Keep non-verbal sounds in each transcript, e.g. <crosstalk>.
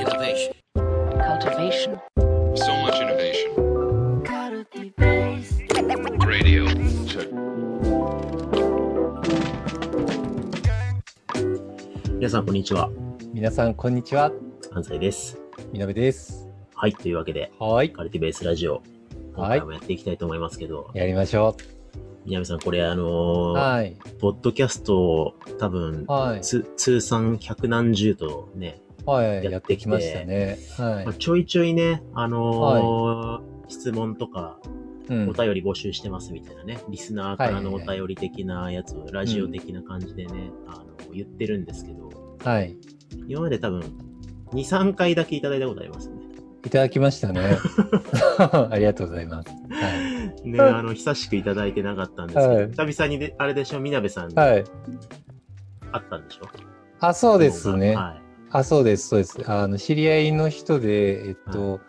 Innovation. cultivation, So much innovation. Radio. Check. 皆さん、こんにちは。皆さん、こんにちは。安西です。みなべです。はい、というわけで、はい。カルティベースラジオ、今回もやっていきたいと思いますけど、やりましょ南さん、これあのう。ーはい。ポッドキャスト多分、はい。つ通算百何十とね、はい。やっきてきましたね。はいまあ、。ちょいちょいね、あのー質問とか、うんお便り募集してますみたいなね、リスナーからのお便り的なやつを、ラジオ的な感じでね、あの、言ってるんですけど、はい。今まで多分、2、3回だけいただいたことありますね。いただきましたね。<laughs> <laughs> ありがとうございます。はね、あの、久しくいただいてなかったんですけど、はい久々にで、あれでしょ、みなべさんにい。はい。会ったんでしょ？あ、そうですね。はい。あ、そうです、そうです。あの、知り合いの人で、えっと、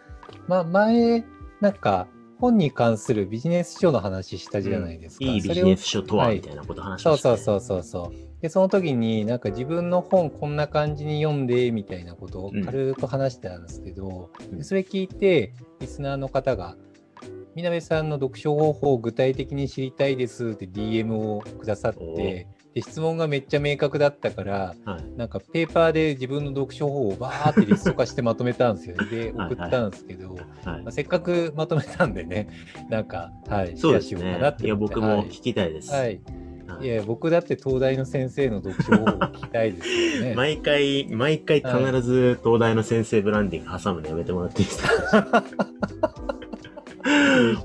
ま、前、なんか、本に関するビジネス書の話したじゃないですか。いいビジネス書とは、みたいなこと話しそうました、ね。そうそうそうそう。で、その時になんか自分の本こんな感じに読んでみたいなことを軽く話してたんですけど、うんでそれ聞いて、リスナーの方が、みなべさんの読書方法を具体的に知りたいですって DM をくださっおて、で質問がめっちゃ明確だったから、はい。なんかペーパーで自分の読書方法をバーってリスト化してまとめたんですよね。<laughs> で、はい送ったんですけど、はいまあ、せっかくまとめたんでね、<laughs> なんか、はい、そうですねいや。僕はいも聞きたいです。はい。はいいや、僕だって東大の先生の読書方法を聞きたいですよね。<laughs> 毎回、毎回必ず東大の先生ブランディング挟むのやめてもらっていいですか？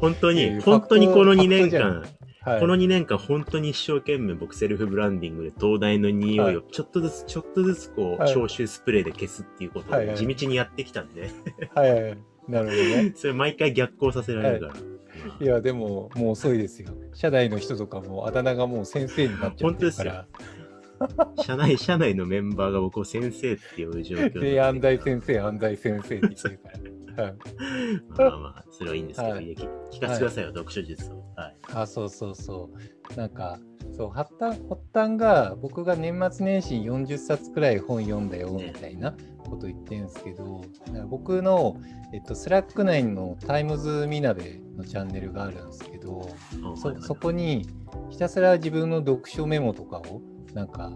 本当に、本当にこの2年間、はい、この2年間本当に一生懸命僕セルフブランディングで東大の匂いをちょっとずつちょっとずつこうはい消臭スプレーで消すっていうことを地道にやってきたんで、はいはいはい。なるほどね。<laughs> それ毎回逆行させられるから。いや、でも、もう遅いですよ。社内の人とかもあだ名がもう先生になっちゃってるから。<laughs> 社内、社内のメンバーが僕を先生って呼ぶ状況で、安西先生、安西先生って言ってるから。はい、まあまあ、それはいいんですけど、はい聞聞かせてくださいよ、読書術を。はい。あ、そうそうそう。なんか、そう、発端、発端が、僕が年末年始に40冊くらい本読んだよ、みたいなこと言ってるんですけど、なんか僕の、えっと、 Slack 内のタイムズみなべのチャンネルがあるんですけど、そそこにひたすら自分の読書メモとかをなんか、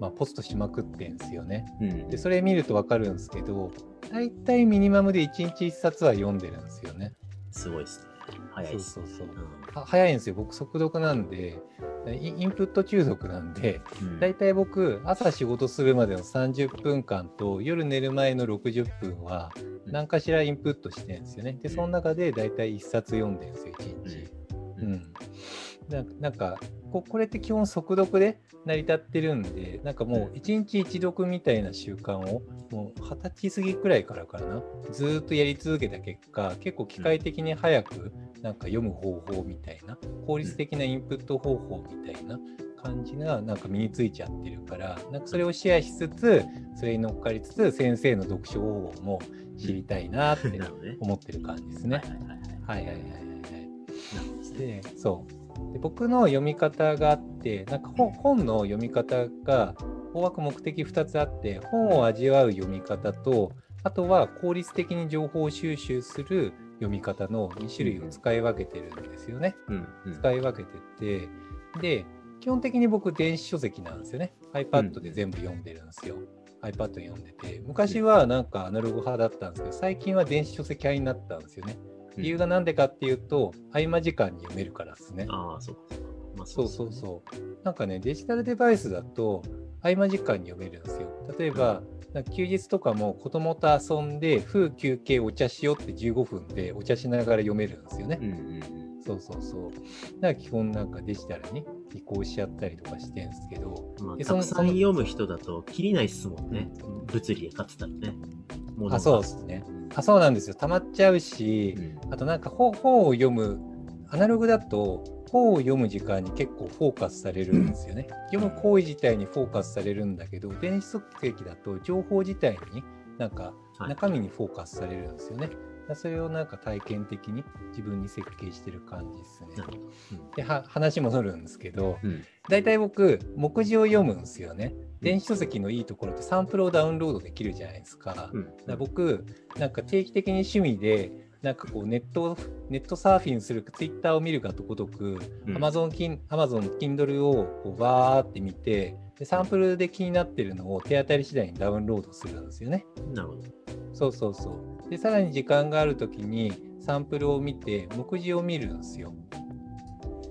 まあ、ポストしまくってんですよね。うんでそれ見るとわかるんですけど大体ミニマムで1日1冊は読んでるんですよね。すごいですね。早いですね。そうそうそううんは早いんですよ僕速読なんでイインプット中毒なんでうん大体僕朝仕事するまでの30分間と夜寝る前の60分は何かしらインプットしてるんですよね。でその中で大体1冊読んでるんですよ1日。ううんん、ななんかここれって基本速読で成り立ってるんでなんかもう一日一読みたいな習慣をもう二十歳過ぎくらいからかなずーっとやり続けた結果結構機械的に早くなんか読む方法みたいな効率的なインプット方法みたいな感じがなんか身についちゃってるからなんかそれをシェアしつつそれに乗っかりつつ先生の読書方法も知りたいなって。<laughs> 思ってる感じですね。はいはいはいはい。でそうで僕の読み方があってなんか本本の読み方が大枠目的2つあって本を味わう読み方とあとは効率的に情報収集する読み方の2種類を使い分けてるんですよね。うんうん。使い分けてて。で基本的に僕電子書籍なんですよね。iPad で全部読んでるんですよ、iPad で読んでて。昔はなんかアナログ派だったんですけど最近は電子書籍派になったんですよね理由が何でかっていうと合間時間に読めるからですね。ああ、そうか。まあ、そうそうそうなんかねデジタルデバイスだと合間時間に読めるんですよ。例えば休日とかも子供と遊んで風休憩お茶しようって15分でお茶しながら読めるんですよね、うんうんうん。そうそうそう。だから基本なんかデジタルに移行しちゃったりとかしてんですけど、まあ、でたくさん読む人だと、切りないっすもんね。物理で勝ってたらね。あ、そうですね。あ、そうなんですよ。溜まっちゃうしう、んあとなんか本本を読む、アナログだと本を読む時間に結構フォーカスされるんですよね。読む行為自体にフォーカスされるんだけど、電子書籍だと情報自体になんかはい中身にフォーカスされるんですよね。それをなんか体験的に自分に設計してる感じですねな。るほど。では話戻るんですけど、うん。大体僕、目次を読むんですよね。電子書籍のいいところってサンプルをダウンロードできるじゃないですか。うん。だ僕、なんか定期的に趣味で、なんかこうネット、ネットサーフィンする、ツイッターを見るがとごとく、うん Amazon, キン Amazon Kindle をこうバーって見てで、サンプルで気になってるのを手当たり次第にダウンロードするんですよね。なるほど。そうそうそう。で、さらに時間があるときにサンプルを見て、目次を見るんですよ。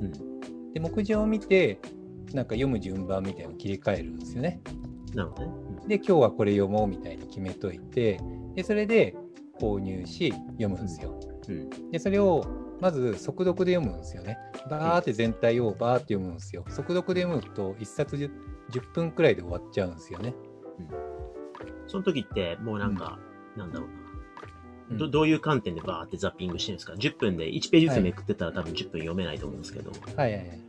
うん。で、目次を見て、なんか読む順番みたいなのを切り替えるんですよね。なるほどね。で、今日はこれ読もうみたいに決めといて、で、それで購入し、読むんですよ。うん。で、それをまず速読で読むんですよね。バーって全体をバーって読むんですよ。速読で読むと1冊 10, 10分くらいで終わっちゃうんですよね。その時って、もうなんか、なんだろうな。うんどどういう観点でバーってザッピングしてるんですか ?10 分で1ページずつめくってたら多分10分読めないと思うんですけど。はいはいはい。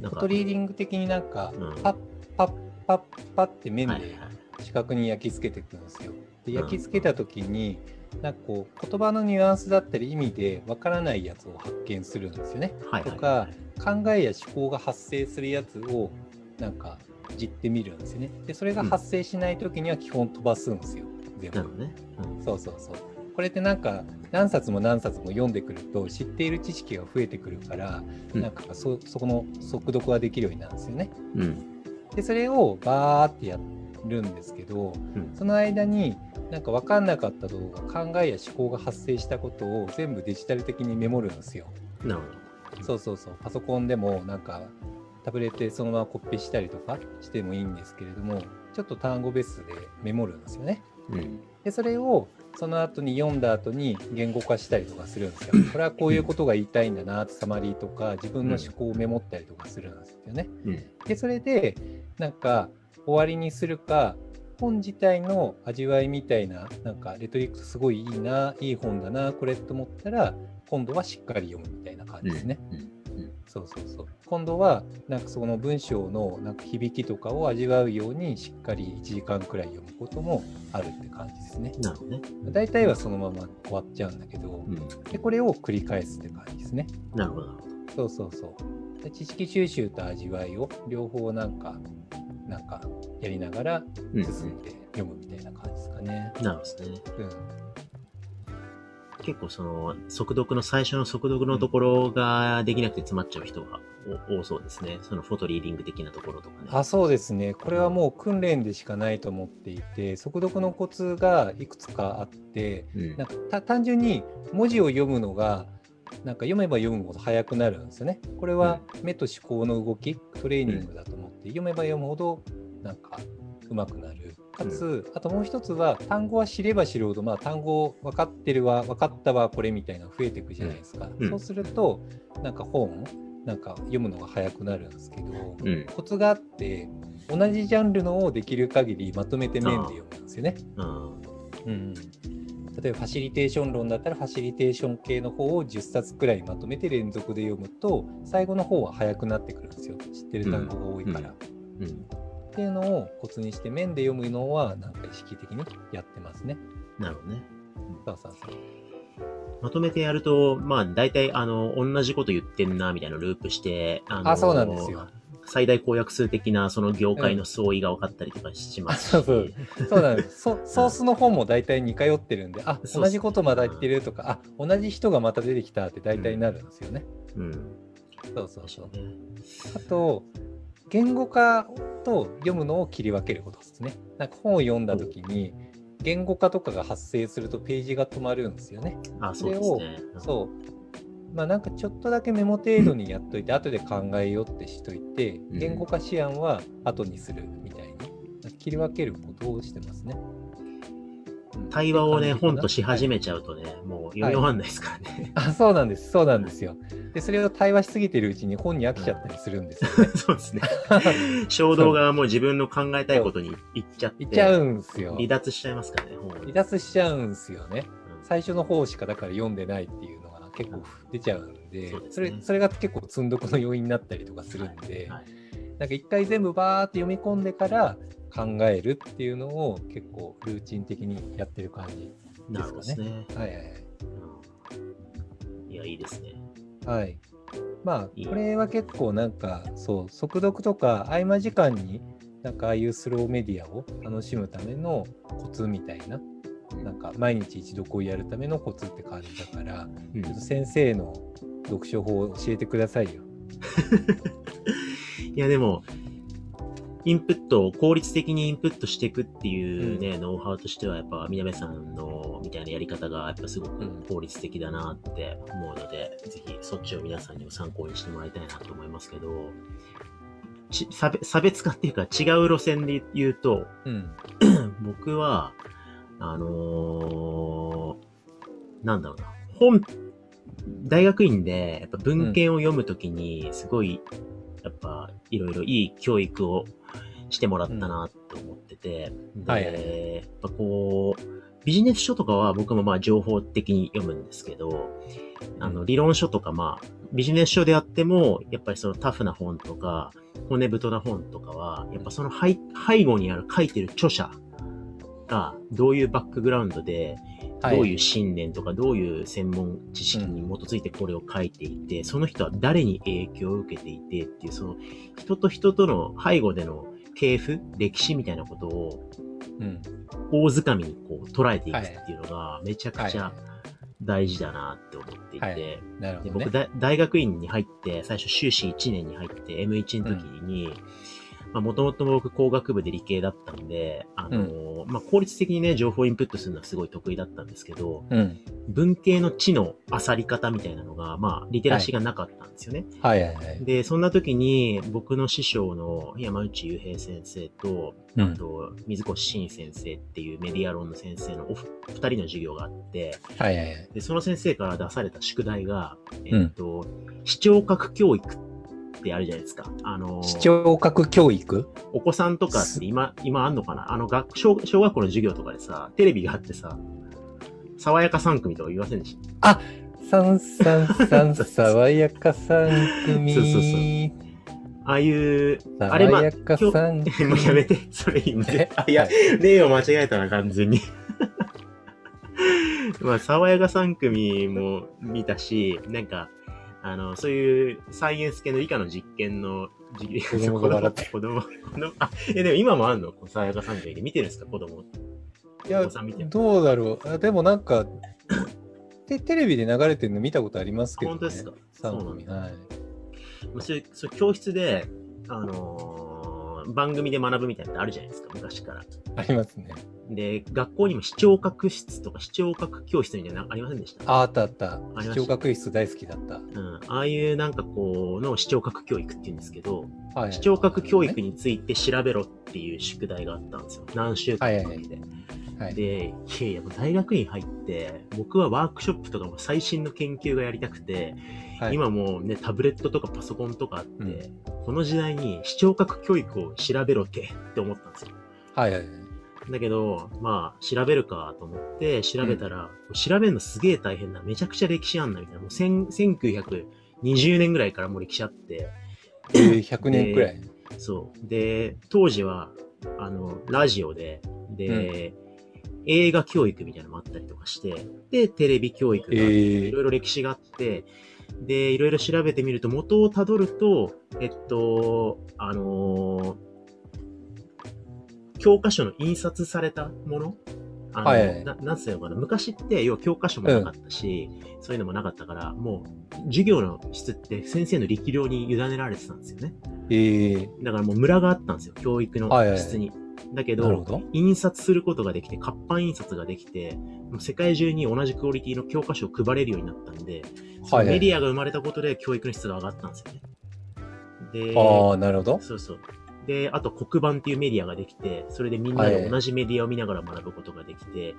なんか。フォトリーディング的になんかうん、パッパッパッパッって面ではいはいはい四角に焼き付けていくんですよ。でうん焼き付けた時に、なんかこう言葉のニュアンスだったり意味でわからないやつを発見するんですよね。はいはいとか考えや思考が発生するやつをなんかじってみるんですよね。でそれが発生しない時には基本飛ばすんですよ。全部なるほどね。うんそうそうそう。これってなんか何冊も何冊も読んでくると知っている知識が増えてくるから、うんなんかそそこの速読ができるようになるんですよね。うん。でそれをバーってやるんですけどうん。その間になんか分かんなかった動画考えや思考が発生したことを全部デジタル的にメモるんですよ。なるほど。そうそうそうパソコンでもなんかタブレットでそのままコピーしたりとかしてもいいんですけれどもちょっと単語ベースでメモるんですよね。うん。でそれをその後に読んだ後に言語化したりとかするんですよ。これはこういうことが言いたいんだなってサマリーとか自分の思考をメモったりとかするんですよね。うん。でそれでなんか終わりにするか本自体の味わいみたいななんかレトリックスすごいいいないい本だなこれと思ったら今度はしっかり読むみたいな感じですね。うん。うん。そうそうそう。今度はなんかその文章のなんか響きとかを味わうようにしっかり1時間くらい読むこともあるって感じですね。なるほどね。大体はそのまま終わっちゃうんだけど、うん。でこれを繰り返すって感じですね。なるほど。そうそうそう。で知識収集と味わいを両方なんか、なんかやりながらうん。進んで読むみたいな感じですかね。なるほどね。うん。結構その、速読の最初の速読のところができなくて詰まっちゃう人がお多そうですね。そのフォトリーディング的なところとかね。あそうですね。これはもう訓練でしかないと思っていて、速読のコツがいくつかあって、うんなんかた単純に文字を読むのがなんか読めば読むほど速くなるんですよね。これは目と思考の動きトレーニングだと思って、読めば読むほどなんか上手くなる。かつ、あともう一つは単語は知れば知るほど、まあ、単語分かってるわ分かったわこれみたいなの増えていくじゃないですか。うんそうするとなんか本なんか読むのが速くなるんですけど、うん。コツがあって同じジャンルのをできる限りまとめて面で読むんですよね。あうん、例えばファシリテーション論だったらファシリテーション系の方を10冊くらいまとめて連続で読むと最後の方は早くなってくるんですよ知ってる単語が多いから。うん。っていうのをコツにして面で読むのはなんか意識的にやってますね。なるほどね。そうそうそう。まとめてやると、まあ、大体、あの、同じこと言ってんな、みたいなループして、あのあそうなんですよ。最大公約数的な、その業界の相違が分かったりとかしますし。うそうそうなんです。そ <laughs> ソースの方も大体似通ってるんで、あ同じことまだ言ってるとか、あ同じ人がまた出てきたって大体なるんですよね。うん。そうそうそう。ね。あと、言語化と読むのを切り分けることですね。なんか本を読んだ時に、言語化とかが発生するとページが止まるんですよね。あ、そうですね。そう。まあなんかちょっとだけメモ程度にやっといて、後で考えようってしといて、うん言語化思案は後にするみたいに、切り分けることをしてますね。うん対話をね、本とし始めちゃうとね、もう読み終わんないですからね。あ、そうなんです。そうなんですよ。で、それを対話しすぎてるうちに本に飽きちゃったりするんですよね。<laughs> そうですね。<laughs> 衝動がもう自分の考えたいことに行っちゃって、いっちゃうんですよ。離脱しちゃいますからね、本を離脱しちゃうんですよね。うん最初の方しかだから読んでないっていうのが結構出ちゃうんで、そうですねそれそれが結構積んどくの要因になったりとかするんで、はいなんか一回全部バーって読み込んでから考えるっていうのを結構ルーチン的にやってる感じ。ですね。はいはいはい。うんいや、いいですね。はい。まあ、これは結構なんか、そう、速読とか合間時間に、なんかああいうスローメディアを楽しむためのコツみたいな、なんか毎日一読をやるためのコツって感じだから、うんちょっと先生の読書法を教えてくださいよ。<laughs> いや、でも、インプットを効率的にインプットしていくっていうね、ノウハウとしては、やっぱ、みなべさんのみたいなやり方が、やっぱすごく効率的だなって思うので、ぜひそっちを皆さんにも参考にしてもらいたいなと思いますけど、ち差別差別化っていうか違う路線で言うと、うん。<clears throat> 僕は、あのーなんだろうな、本、大学院で、やっぱ文献を読むときに、すごい、やっぱ、いろいろいい教育をしてもらったなと思ってて、で、はいはい。はやっぱこう、ビジネス書とかは僕もまあ情報的に読むんですけど、あの、理論書とかまあ、ビジネス書であっても、やっぱりそのタフな本とか、骨太な本とかは、やっぱその背背後にある書いてる著者が、どういうバックグラウンドで、はいどういう信念とか、どういう専門知識に基づいてこれを書いていて、その人は誰に影響を受けていてっていう、その人と人との背後での系譜、歴史みたいなことをうん。大掴みにこう捉えていくっていうのがめちゃくちはい。ゃ大事だなって思っていて、で僕。大大学院に入って、最初修士1年に入って M1 の時に、まあもともと僕工学部で理系だったんで、あのーまあ効率的にね、情報インプットするのはすごい得意だったんですけど、うん。文系の知の漁り方みたいなのが、まあリテラシーがなかったんですよね。はいはいはい。で、そんな時に僕の師匠の山内雄平先生と、うんあと水越慎先生っていうメディア論の先生のおふ二人の授業があって、はいはいはい。で、その先生から出された宿題が、えっと、視聴覚教育ってあるじゃないですか。あの、視聴覚教育？お子さんとかって今、今あんのかな？あの学小、小学校の授業とかでさ、テレビがあってさ、爽やか3組とか言いませんでした？三三三爽やか三組。そうそうそう。ああいう、あれまあ爽やか。<laughs> もうやめて、それ今え？あ、いや、例を間違えたな、完全に。<laughs> まあ、爽やか3組も見たし、なんか、あの、そういうサイエンス系の理科の実験の授子供が笑って <laughs> 子供、子供、あ、え、でも今もあんの？爽やか3組で見てるんですか？子供。いやお子さん見てるどうだろうあでもなんかテテレビで流れてるの見たことありますけどね。本当ですか？そうなんはい。まあそういう、そういう教室で、あのー番組で学ぶみたいなのってあるじゃないですか、昔から。ありますね。で、学校にも視聴覚室とか視聴覚教室みたいなのありませんでした？ああったあったあ。視聴覚室大好きだった。うん、ああいうなんかこうの視聴覚教育って言うんですけど、はい。視聴覚教育について調べろっていう宿題があったんですよ。何週間かけて。はい。で、いやいや、大学院入って、僕はワークショップとかも最新の研究がやりたくて、はい、今もうね、タブレットとかパソコンとかあって、うんこの時代に視聴覚教育を調べろってって思ったんですよ。はいはいはい。だけど、まあ、調べるかと思って、調べたら、調べるのすげえ大変だ。めちゃくちゃ歴史あんな、みたいな。もう1000 1920年ぐらいからもう歴史あって、えー、100年くらい。そう。で、当時は、あの、ラジオで、で、映画教育みたいなのもあったりとかして、で、テレビ教育があって、えいろいろ歴史があって、で、いろいろ調べてみると、元をたどると、えっと、あのー教科書の印刷されたもの？あの、はいはい。ななんつうのかな、昔って、要は教科書もなかったし、そういうのもなかったから、もう、授業の質って先生の力量に委ねられてたんですよね。えー、だからもうムラがあったんですよ、教育のはいはい質に。だけど、ど。印刷することができて、活版印刷ができて、世界中に同じクオリティの教科書を配れるようになったんで、はいメディアが生まれたことで教育の質が上がったんですよね。で、ああ、なるほど。そうそう。で、あと黒板っていうメディアができて、それでみんなで同じメディアを見ながら学ぶことができて、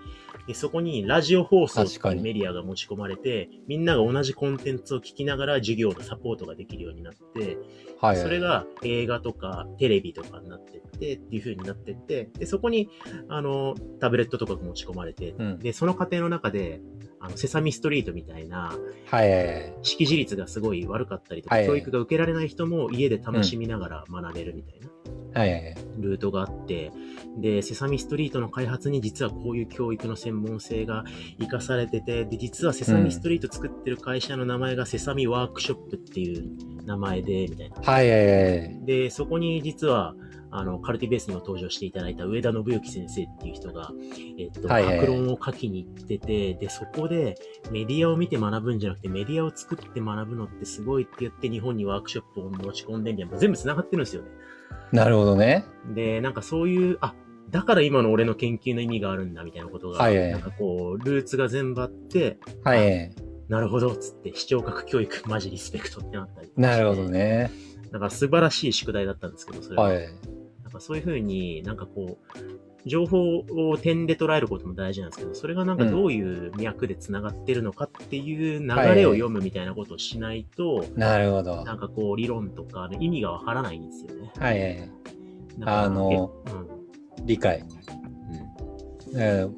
でそこにラジオ放送っていうメディアが持ち込まれて、みんなが同じコンテンツを聞きながら授業のサポートができるようになって、はいはい。それが映画とかテレビとかになってってっていう風になってって、で、そこに、あの、タブレットとかが持ち込まれて、うん。で、その過程の中で、あの、セサミストリートみたいな、はいはいはい。識字率がすごい悪かったりとか、はい教育が受けられない人も家で楽しみながら学べるみたいな。はいはいはい。ルートがあって、で、セサミストリートの開発に実はこういう教育の専門性が活かされてて、で、実はセサミストリート作ってる会社の名前がセサミワークショップっていう名前で、みたいな。はいはいはい。で、そこに実は、あの、カルティベースにも登場していただいた上田信之先生っていう人が、えっと、はいはい論を書きに行ってて、で、そこでメディアを見て学ぶんじゃなくて、メディアを作って学ぶのってすごいって言って、日本にワークショップを持ち込んでみたいな、全部繋がってるんですよね。なるほどね。で、なんかそういう、あ、だから今の俺の研究の意味があるんだみたいなことが、はいはいなんかこう、ルーツが全部あって、はいはいはい。なるほど、つって、視聴覚教育、マジリスペクトってなったりなるほど。ね。なんか素晴らしい宿題だったんですけど、それは。はい。なんかそういうふうになんかこう、情報を点で捉えることも大事なんですけど、それがなんかどういう脈で繋がってるのかっていう流れを読むみたいなことをしないと、なるほど。なんかこう理論とか意味がわからないんですよね。はいはいあのえうん理解。うんえー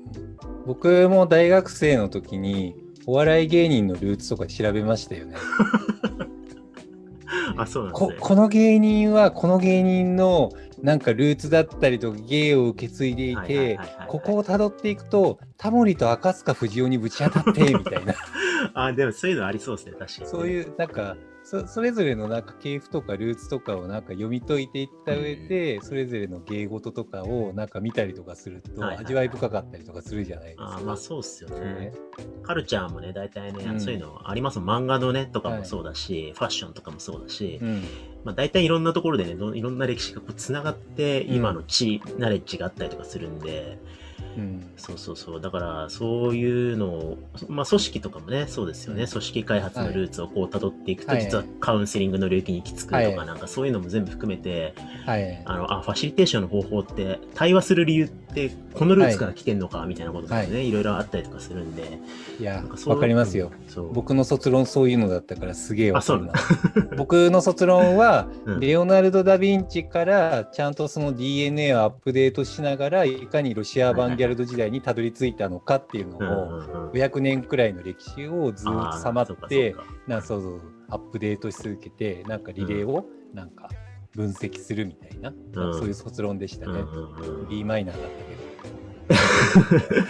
僕も大学生の時にお笑い芸人のルーツとか調べましたよね。<laughs> あ、そうなんですね。ここの芸人はこの芸人のなんかルーツだったりとか芸を受け継いでいてここを辿っていくとタモリと赤塚不二夫にぶち当たってみたいな <laughs> あ、でもそういうのありそうですね、確かに。そういうなんかそそれぞれのなんか系譜とかルーツとかをなんか読み解いていった上で、それぞれの芸事とかをなんか見たりとかするとはいはいはい。味わい深かったりとかするじゃないですか。あまあそうっすよね。ね。カルチャーもね、大体ね、うん。そういうのあります漫画のね、とかもそうだし、ファッションとかもそうだし、うん。まあ大体いろんなところでね、どいろんな歴史がこう繋がって、うん。今の地、ナレッジがあったりとかするんで、うん。そうそうそう。だから、そういうのを、まあ組織とかもね、そうですよね。うん。組織開発のルーツをこう辿っていくと、はい。実はカウンセリングの領域に行き着くとか、はい。なんかそういうのも全部含めて、はい。あの、あ、ファシリテーションの方法って、対話する理由って、このルーツから来てんのか、みたいなこととかね、、はい。ろいろあったりとかするんで、いやわかりますよ。僕の卒論そういうのだったからすげえわかるな。<laughs> <laughs> 僕の卒論は、うん。レオナルド・ダ・ヴィンチからちゃんとその DNA をアップデートしながらいかにロシア・アバンギャルド時代にたどり着いたのかっていうのをんうん500年くらいの歴史をずっとさまってなそうそうアップデートし続けてなんかリレーをなんか分析するみたいな、なんかそういう卒論でしたね。B マイナーだったけど。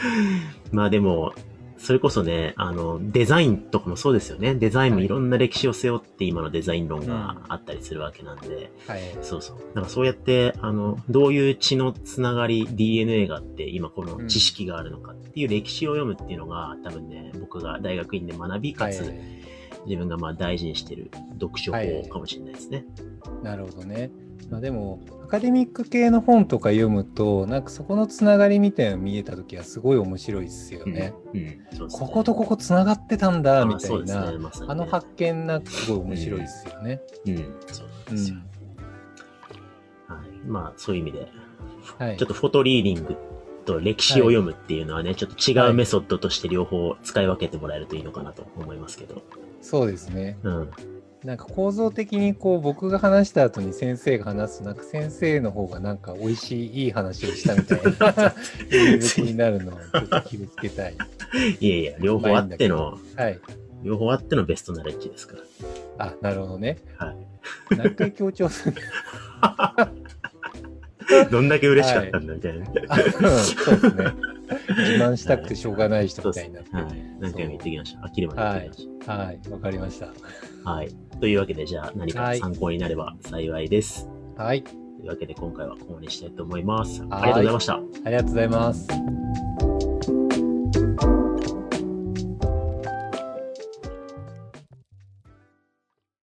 <laughs> まあでも、それこそね、あの、デザインとかもそうですよね。デザインもいろんな歴史を背負って今のデザイン論があったりするわけなんで、はい。そうそう。なんかそうやって、あの、どういう血のつながり、DNA があって、今この知識があるのかっていう歴史を読むっていうのが、多分ね、僕が大学院で学び、かつ、はい自分がまあ大事にしてる読書法かもしれないですね。なるほどね。まあ、でもアカデミック系の本とか読むとなんかそこのつながりみたいなの見えた時はすごい面白いですよね。うん。うん。そうですねこことここつながってたんだあみたいな、まさにねあの発見なんかすごい面白いですよね。うん。そうなんですよ。うんはい。まあ、そういう意味で、はいちょっとフォトリーディングと歴史を読むっていうのはね、ちょっと違うメソッドとして両方使い分けてもらえるといいのかなと思いますけど。そうですね。うん。なんか構造的にこう僕が話した後に先生が話すとなんか先生の方がなんか美味しいいい話をしたみたいな演説になるのをちょっと気をつけたい。<laughs> いやいや、両方あっての、はい。両方あってのベストナレッジですから。あ、なるほどね。はい。何回強調する <laughs> どんだけ嬉しかったんだみたいな。あうんそうですね。自慢したくてしょうがない人みたいになって。はい。何回も言ってきました。飽きるまで言ってきましはい、わかりました。た。はい。というわけで、じゃあ何か参考になれば幸いです。はい、というわけで、今回はここまでしたいと思います。はいありがとうございました。ありがとうございます。